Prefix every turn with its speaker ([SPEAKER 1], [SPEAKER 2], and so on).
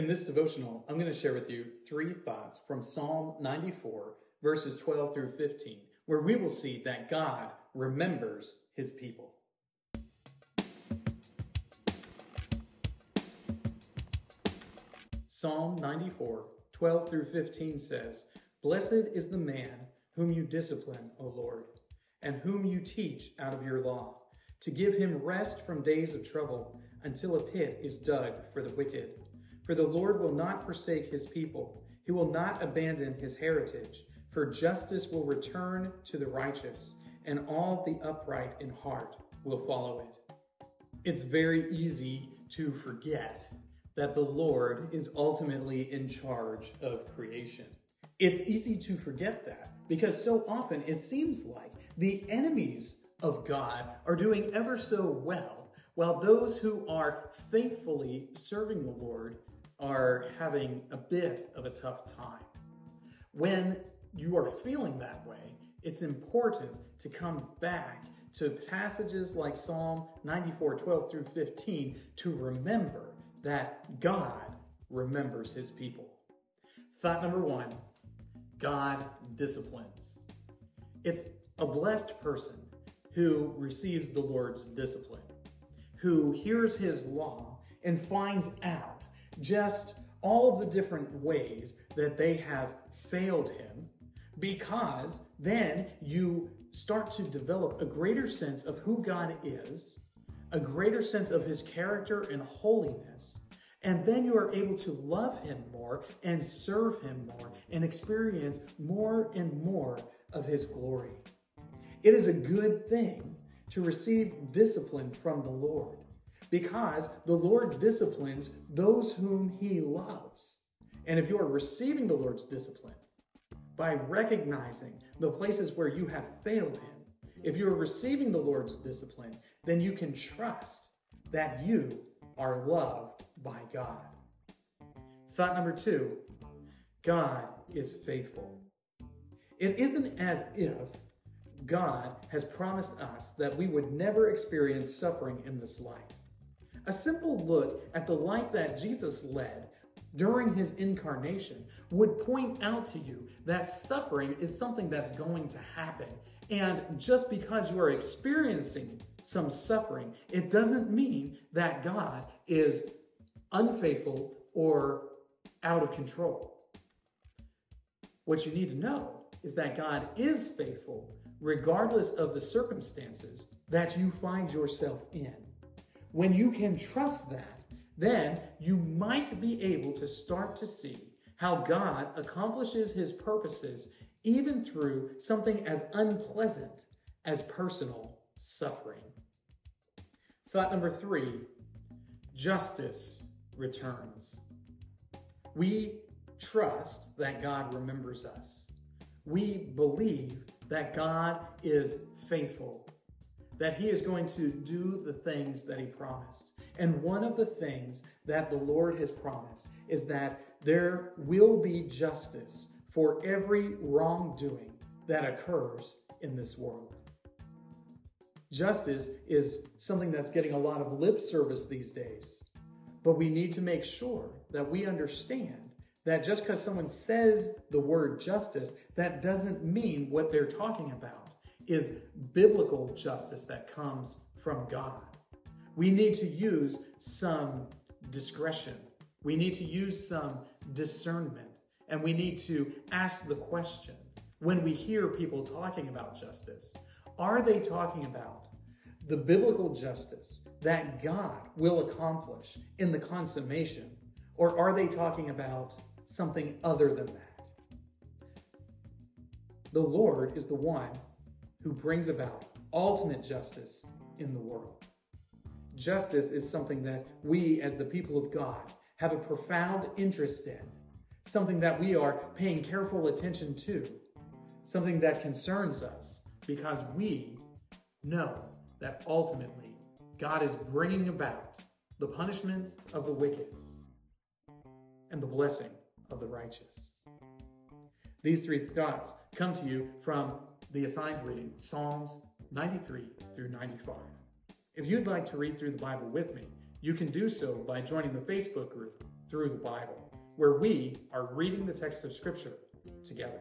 [SPEAKER 1] In this devotional, I'm going to share with you three thoughts from Psalm 94, verses 12 through 15, where we will see that God remembers his people. Psalm 94, 12 through 15 says, Blessed is the man whom you discipline, O Lord, and whom you teach out of your law, to give him rest from days of trouble until a pit is dug for the wicked. For the Lord will not forsake his people, he will not abandon his heritage, for justice will return to the righteous, and all the upright in heart will follow it. It's very easy to forget that the Lord is ultimately in charge of creation. It's easy to forget that because so often it seems like the enemies of God are doing ever so well, while those who are faithfully serving the Lord are having a bit of a tough time. When you are feeling that way, it's important to come back to passages like Psalm 94 12 through 15 to remember that God remembers his people. Thought number one God disciplines. It's a blessed person who receives the Lord's discipline, who hears his law and finds out just all the different ways that they have failed him, because then you start to develop a greater sense of who God is a greater sense of his character and holiness. And then you are able to love him more and serve him more and experience more and more of his glory. It is a good thing to receive discipline from the Lord because the Lord disciplines those whom he loves. And if you are receiving the Lord's discipline by recognizing the places where you have failed him, if you are receiving the Lord's discipline, then you can trust that you are loved by God. Thought number two God is faithful. It isn't as if God has promised us that we would never experience suffering in this life. A simple look at the life that Jesus led during his incarnation would point out to you that suffering is something that's going to happen. And just because you are experiencing some suffering, it doesn't mean that God is unfaithful or out of control. What you need to know is that God is faithful regardless of the circumstances that you find yourself in. When you can trust that, then you might be able to start to see how God accomplishes his purposes even through something as unpleasant as personal suffering. Thought number three justice returns. We trust that God remembers us. We believe that God is faithful, that He is going to do the things that He promised. And one of the things that the Lord has promised is that there will be justice for every wrongdoing that occurs in this world. Justice is something that's getting a lot of lip service these days, but we need to make sure that we understand that just because someone says the word justice, that doesn't mean what they're talking about is biblical justice that comes from God. We need to use some discretion. We need to use some discernment. And we need to ask the question when we hear people talking about justice are they talking about the biblical justice that God will accomplish in the consummation? Or are they talking about something other than that? The Lord is the one who brings about ultimate justice in the world. Justice is something that we, as the people of God, have a profound interest in something that we are paying careful attention to, something that concerns us because we know that ultimately God is bringing about the punishment of the wicked and the blessing of the righteous. These three thoughts come to you from the assigned reading, Psalms 93 through 95. If you'd like to read through the Bible with me, you can do so by joining the Facebook group through the Bible, where we are reading the text of Scripture together.